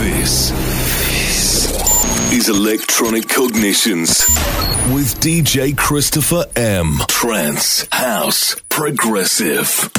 This is Electronic Cognitions with DJ Christopher M. Trance, House, Progressive.